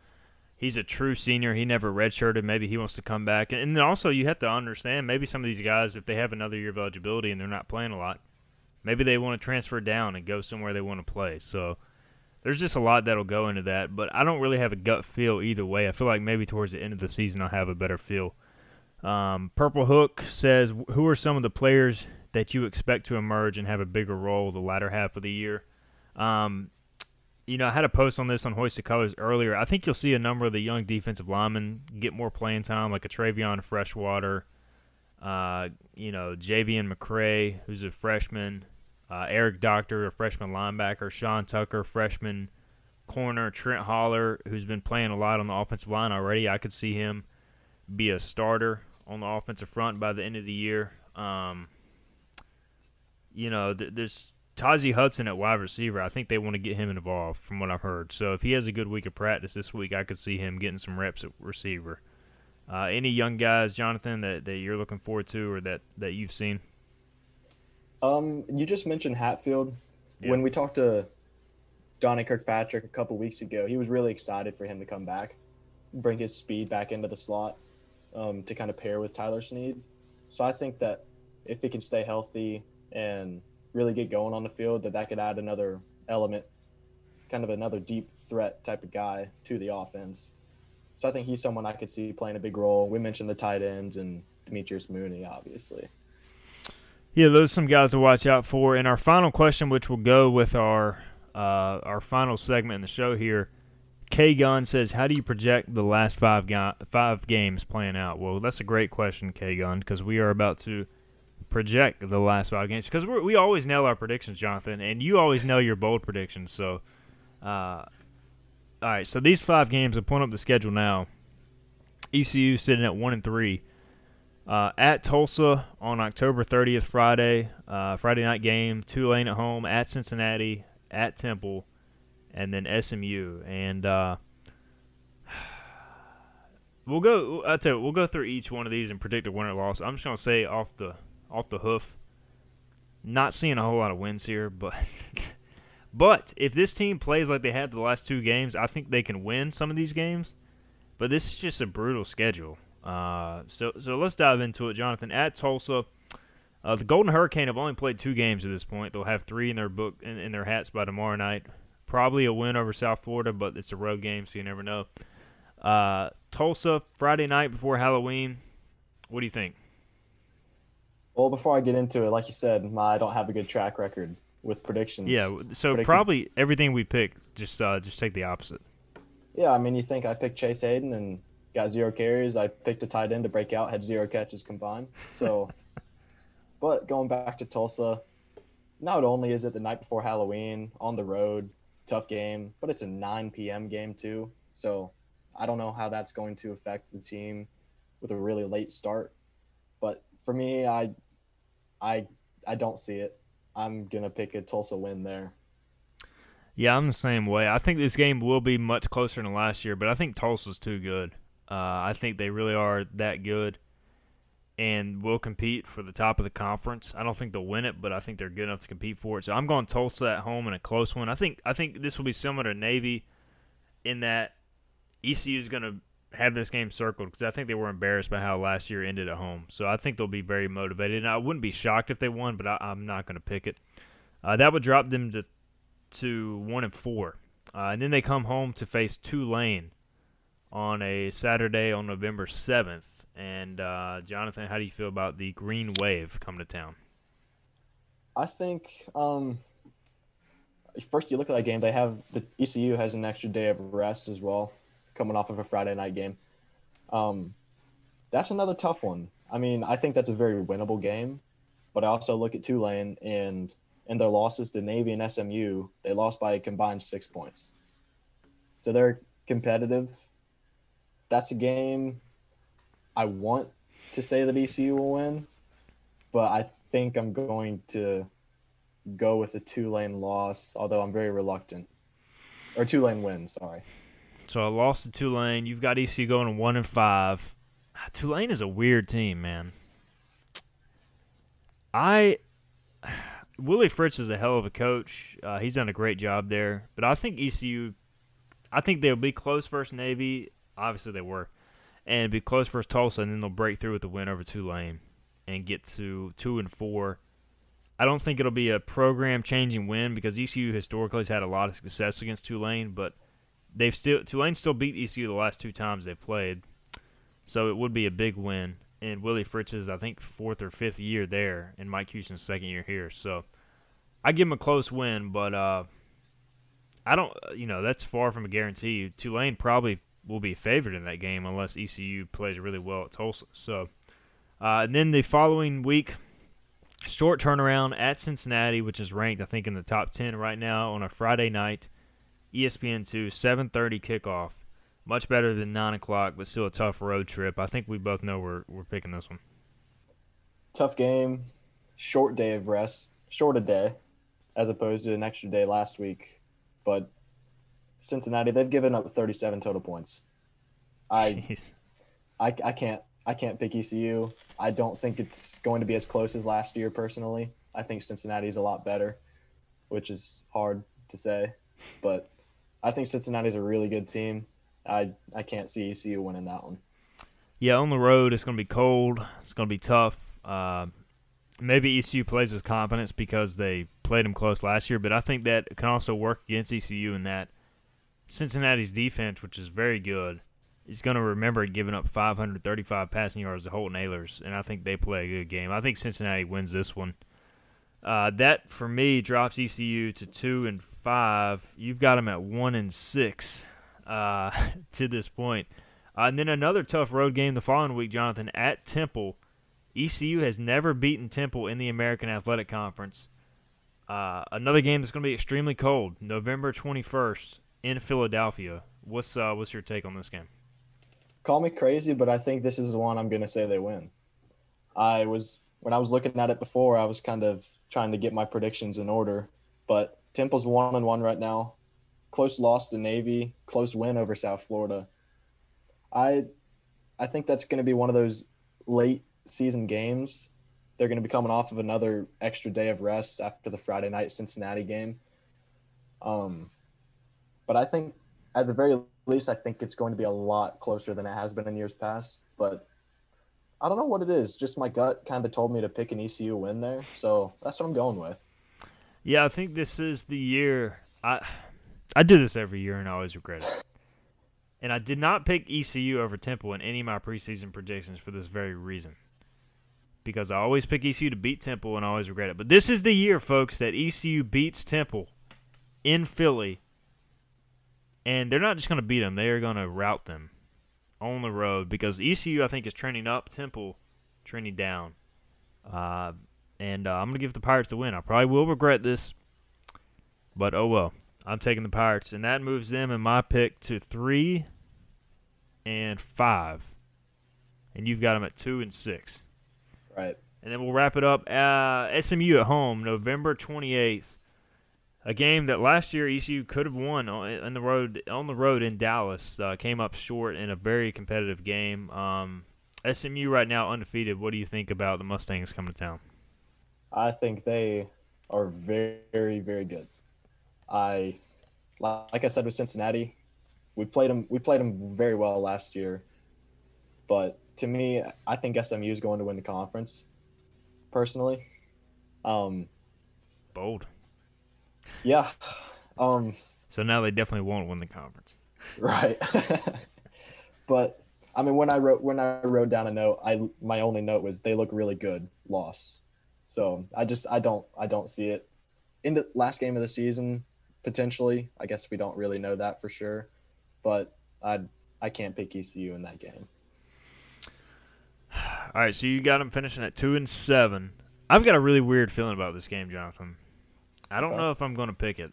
he's a true senior. He never redshirted. Maybe he wants to come back. And then also you have to understand maybe some of these guys, if they have another year of eligibility and they're not playing a lot, maybe they want to transfer down and go somewhere they want to play. So there's just a lot that'll go into that. But I don't really have a gut feel either way. I feel like maybe towards the end of the season I'll have a better feel. Um, Purple Hook says, "Who are some of the players that you expect to emerge and have a bigger role the latter half of the year?" Um, you know, I had a post on this on Hoist Hoisted Colors earlier. I think you'll see a number of the young defensive linemen get more playing time, like a Travion Freshwater, uh, you know, Javian McCray, who's a freshman, uh, Eric Doctor, a freshman linebacker, Sean Tucker, freshman corner, Trent Holler, who's been playing a lot on the offensive line already. I could see him be a starter on the offensive front by the end of the year. Um, you know, th- there's Tazi Hudson at wide receiver, I think they want to get him involved from what I've heard. So if he has a good week of practice this week, I could see him getting some reps at receiver. Uh, any young guys, Jonathan, that, that you're looking forward to or that, that you've seen? Um, you just mentioned Hatfield. Yeah. When we talked to Donnie Kirkpatrick a couple weeks ago, he was really excited for him to come back, bring his speed back into the slot um, to kind of pair with Tyler Snead. So I think that if he can stay healthy and really get going on the field, that that could add another element, kind of another deep threat type of guy to the offense. So I think he's someone I could see playing a big role. We mentioned the tight ends and Demetrius Mooney, obviously. Yeah, those are some guys to watch out for. And our final question, which will go with our uh, our final segment in the show here, K Gun says, "How do you project the last five ga- five games playing out?" Well, that's a great question, K Gun, because we are about to project the last five games because we always nail our predictions, Jonathan, and you always nail your bold predictions. So, uh, all right. So these five games, I'm pulling up the schedule now. ECU sitting at one and three. Uh, at Tulsa on October 30th, Friday, uh, Friday night game. Tulane at home, at Cincinnati, at Temple, and then SMU. And uh, [sighs] we'll go. I tell you, we'll go through each one of these and predict a winner loss. I'm just gonna say off the off the hoof. Not seeing a whole lot of wins here, but [laughs] but if this team plays like they have the last two games, I think they can win some of these games. But this is just a brutal schedule. Uh, so so let's dive into it, Jonathan. At Tulsa, uh, the Golden Hurricane have only played two games at this point. They'll have three in their book in, in their hats by tomorrow night. Probably a win over South Florida, but it's a road game, so you never know. Uh, Tulsa Friday night before Halloween. What do you think? Well, before I get into it, like you said, my, I don't have a good track record with predictions. Yeah, so probably everything we pick, just uh, just take the opposite. Yeah, I mean, you think I picked Chase Hayden and got zero carries. I picked a tight end to break out, had zero catches combined. So, [laughs] but going back to Tulsa, not only is it the night before Halloween on the road, tough game, but it's a 9 p.m. game too. So, I don't know how that's going to affect the team with a really late start. But for me, I, I, I don't see it. I'm gonna pick a Tulsa win there. Yeah, I'm the same way. I think this game will be much closer than last year, but I think Tulsa's too good. Uh, I think they really are that good and will compete for the top of the conference. I don't think they'll win it, but I think they're good enough to compete for it. So I'm going Tulsa at home in a close one. I think I think this will be similar to Navy in that ECU is going to have this game circled because I think they were embarrassed by how last year ended at home. So I think they'll be very motivated. And I wouldn't be shocked if they won, but I, I'm not going to pick it. Uh, that would drop them to to one and four, uh, and then they come home to face Tulane on a Saturday on November seventh. And uh, Jonathan, how do you feel about the Green Wave coming to town? I think um, first you look at that game. They have the ECU has an extra day of rest as well, coming off of a Friday night game. Um, that's another tough one. I mean, I think that's a very winnable game, but I also look at Tulane and in their losses to Navy and SMU, they lost by a combined six points. So they're competitive. That's a game I want to say that ECU will win, but I think I'm going to go with a Tulane loss, although I'm very reluctant. Or Tulane win, sorry. So I lost to Tulane. You've got ECU going to one and five. Ah, Tulane is a weird team, man. I [sighs] Willie Fritz is a hell of a coach. Uh, he's done a great job there, but I think ECU. I think they'll be close versus Navy. Obviously, they were, and be close versus Tulsa, and then they'll break through with the win over Tulane and get to two and four. I don't think it'll be a program-changing win because ECU historically has had a lot of success against Tulane, but they've still Tulane still beat ECU the last two times they've played, so it would be a big win. And Willie Fritz's I think fourth or fifth year there, and Mike Houston's second year here. So I give him a close win, but uh, I don't. You know that's far from a guarantee. Tulane probably will be favored in that game unless ECU plays really well at Tulsa. So uh, and then the following week. Short turnaround at Cincinnati, which is ranked, I think, in the top 10 right now on a Friday night. ESPN two, seven thirty kickoff. Much better than nine o'clock, but still a tough road trip. I think we both know we're we're picking this one. Tough game, short day of rest, short a day, as opposed to an extra day last week. But Cincinnati, they've given up 37 total points. I, Jeez. I, I can't I can't pick ECU. I don't think it's going to be as close as last year personally. I think Cincinnati's a lot better, which is hard to say, but I think Cincinnati's a really good team. I I can't see ECU winning that one. Yeah, on the road it's going to be cold. It's going to be tough. Uh, maybe ECU plays with confidence because they played them close last year, but I think that can also work against ECU in that Cincinnati's defense, which is very good, is going to remember giving up 535 passing yards to Holton Ahlers, and I think they play a good game. I think Cincinnati wins this one. Uh, that for me drops ECU to two and five. You've got them at one and six uh, [laughs] to this point. Uh, and then another tough road game the following week, Jonathan, at Temple. ECU has never beaten Temple in the American Athletic Conference. Uh, another game that's going to be extremely cold, November 21st in Philadelphia. What's uh, what's your take on this game? Call me crazy, but I think this is the one I'm going to say they win. I was when I was looking at it before, I was kind of trying to get my predictions in order, but Temple's one and one right now. Close loss to Navy, close win over South Florida. I I think that's going to be one of those late season games they're going to be coming off of another extra day of rest after the Friday night Cincinnati game. Um, but I think at the very least, I think it's going to be a lot closer than it has been in years past. But I don't know what it is. Just my gut kind of told me to pick an ECU win there, so that's what I'm going with. Yeah, I think this is the year. I I do this every year and I always regret it. And I did not pick ECU over Temple in any of my preseason predictions for this very reason. Because I always pick ECU to beat Temple and I always regret it. But this is the year, folks, that ECU beats Temple in Philly. And they're not just going to beat them, they are going to rout them on the road because ECU, I think, is trending up, Temple trending down. Uh, and uh, I'm going to give the Pirates the win. I probably will regret this, but oh well. I'm taking the Pirates, and that moves them in my pick to three and five, and you've got them at two and six. Right. And then we'll wrap it up. Uh, SMU at home, November 28th. A game that last year ECU could have won on the road on the road in Dallas uh, came up short in a very competitive game. Um, SMU right now undefeated. What do you think about the Mustangs coming to town? I think they are very, very good. I, like I said with Cincinnati, we played them. We played them very well last year, but to me, I think SMU is going to win the conference. Personally, um, bold. Yeah. Um, so now they definitely won't win the conference. Right. [laughs] but I mean, when I wrote when I wrote down a note, I my only note was they look really good. Loss. So I just I don't I don't see it in the last game of the season potentially. I guess we don't really know that for sure, but I I can't pick ECU in that game. [sighs] All right, so you got them finishing at two and seven. I've got a really weird feeling about this game, Jonathan. I don't know if I'm going to pick it.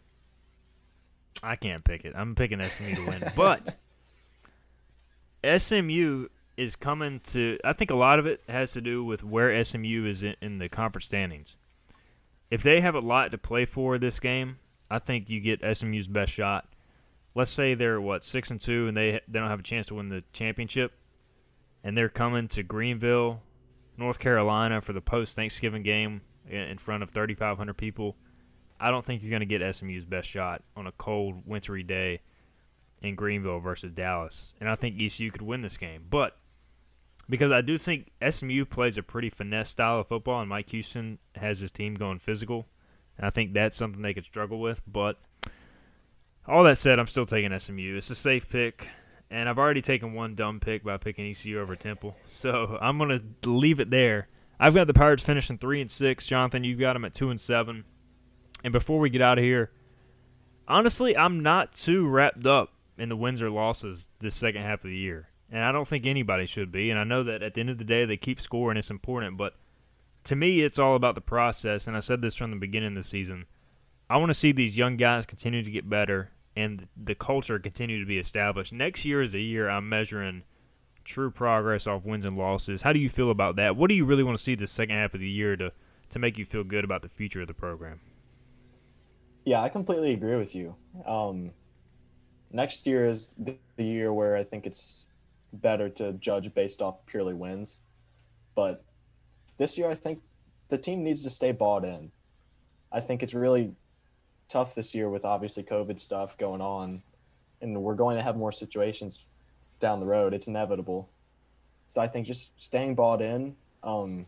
I can't pick it. I'm picking SMU to win, but [laughs] SMU is coming to. I think a lot of it has to do with where SMU is in, in, the conference standings. If they have a lot to play for this game, I think you get SMU's best shot. Let's say they're what six and two, and they they don't have a chance to win the championship, and they're coming to Greenville, North Carolina for the post Thanksgiving game in front of 3,500 people. I don't think you're going to get SMU's best shot on a cold, wintry day in Greenville versus Dallas. And I think ECU could win this game. But because I do think SMU plays a pretty finesse style of football, and Mike Houston has his team going physical. And I think that's something they could struggle with. But all that said, I'm still taking SMU. It's a safe pick. And I've already taken one dumb pick by picking ECU over Temple. [laughs] So I'm going to leave it there. I've got the Pirates finishing 3 and 6. Jonathan, you've got them at 2 and 7. And before we get out of here, honestly, I'm not too wrapped up in the wins or losses this second half of the year. And I don't think anybody should be. And I know that at the end of the day, they keep scoring. It's important. But to me, it's all about the process. And I said this from the beginning of the season. I want to see these young guys continue to get better and the culture continue to be established. Next year is a year I'm measuring true progress off wins and losses. How do you feel about that? What do you really want to see the second half of the year to, to make you feel good about the future of the program? Yeah, I completely agree with you. Um, next year is the, the year where I think it's better to judge based off purely wins. But this year, I think the team needs to stay bought in. I think it's really tough this year with obviously COVID stuff going on, and we're going to have more situations down the road. It's inevitable. So I think just staying bought in, um,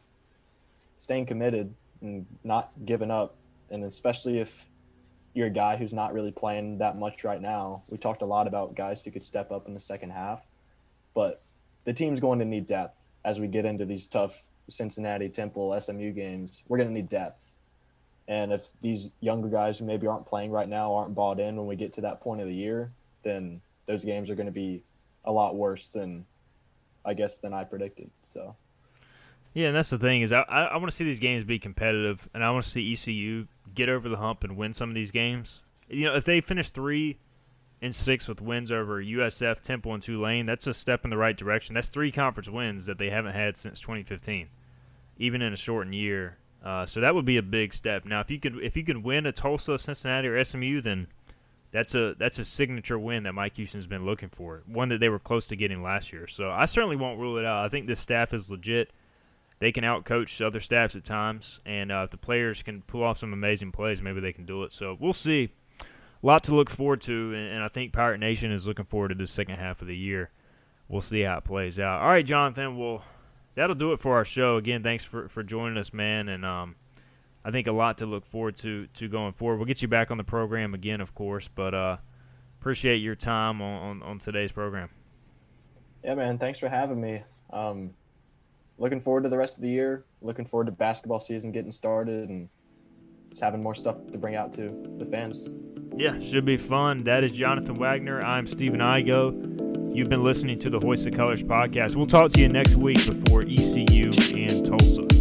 staying committed, and not giving up, and especially if you're a guy who's not really playing that much right now. We talked a lot about guys who could step up in the second half, but the team's going to need depth as we get into these tough Cincinnati, Temple, SMU games. We're going to need depth. And if these younger guys who maybe aren't playing right now aren't bought in when we get to that point of the year, then those games are going to be a lot worse than I guess than I predicted. So yeah, and that's the thing is I, I want to see these games be competitive, and I want to see ECU get over the hump and win some of these games. You know, if they finish three and six with wins over USF, Temple, and Tulane, that's a step in the right direction. That's three conference wins that they haven't had since 2015, even in a shortened year. Uh, so that would be a big step. Now, if you could if you can win a Tulsa, Cincinnati, or SMU, then that's a that's a signature win that Mike Houston's been looking for. One that they were close to getting last year. So I certainly won't rule it out. I think this staff is legit. They can outcoach other staffs at times, and uh, if the players can pull off some amazing plays, maybe they can do it. So we'll see. A lot to look forward to, and, and I think Pirate Nation is looking forward to this second half of the year. We'll see how it plays out. All right, Jonathan. Well, that'll do it for our show. Again, thanks for, for joining us, man. And um, I think a lot to look forward to to going forward. We'll get you back on the program again, of course, but uh, appreciate your time on, on, on today's program. Yeah, man. Thanks for having me. Um, looking forward to the rest of the year. Looking forward to basketball season getting started and just having more stuff to bring out to the fans. Yeah, should be fun. That is Jonathan Wagner. I'm Stephen Igo. You've been listening to the Hoist the Colors podcast. We'll talk to you next week before ECU and Tulsa.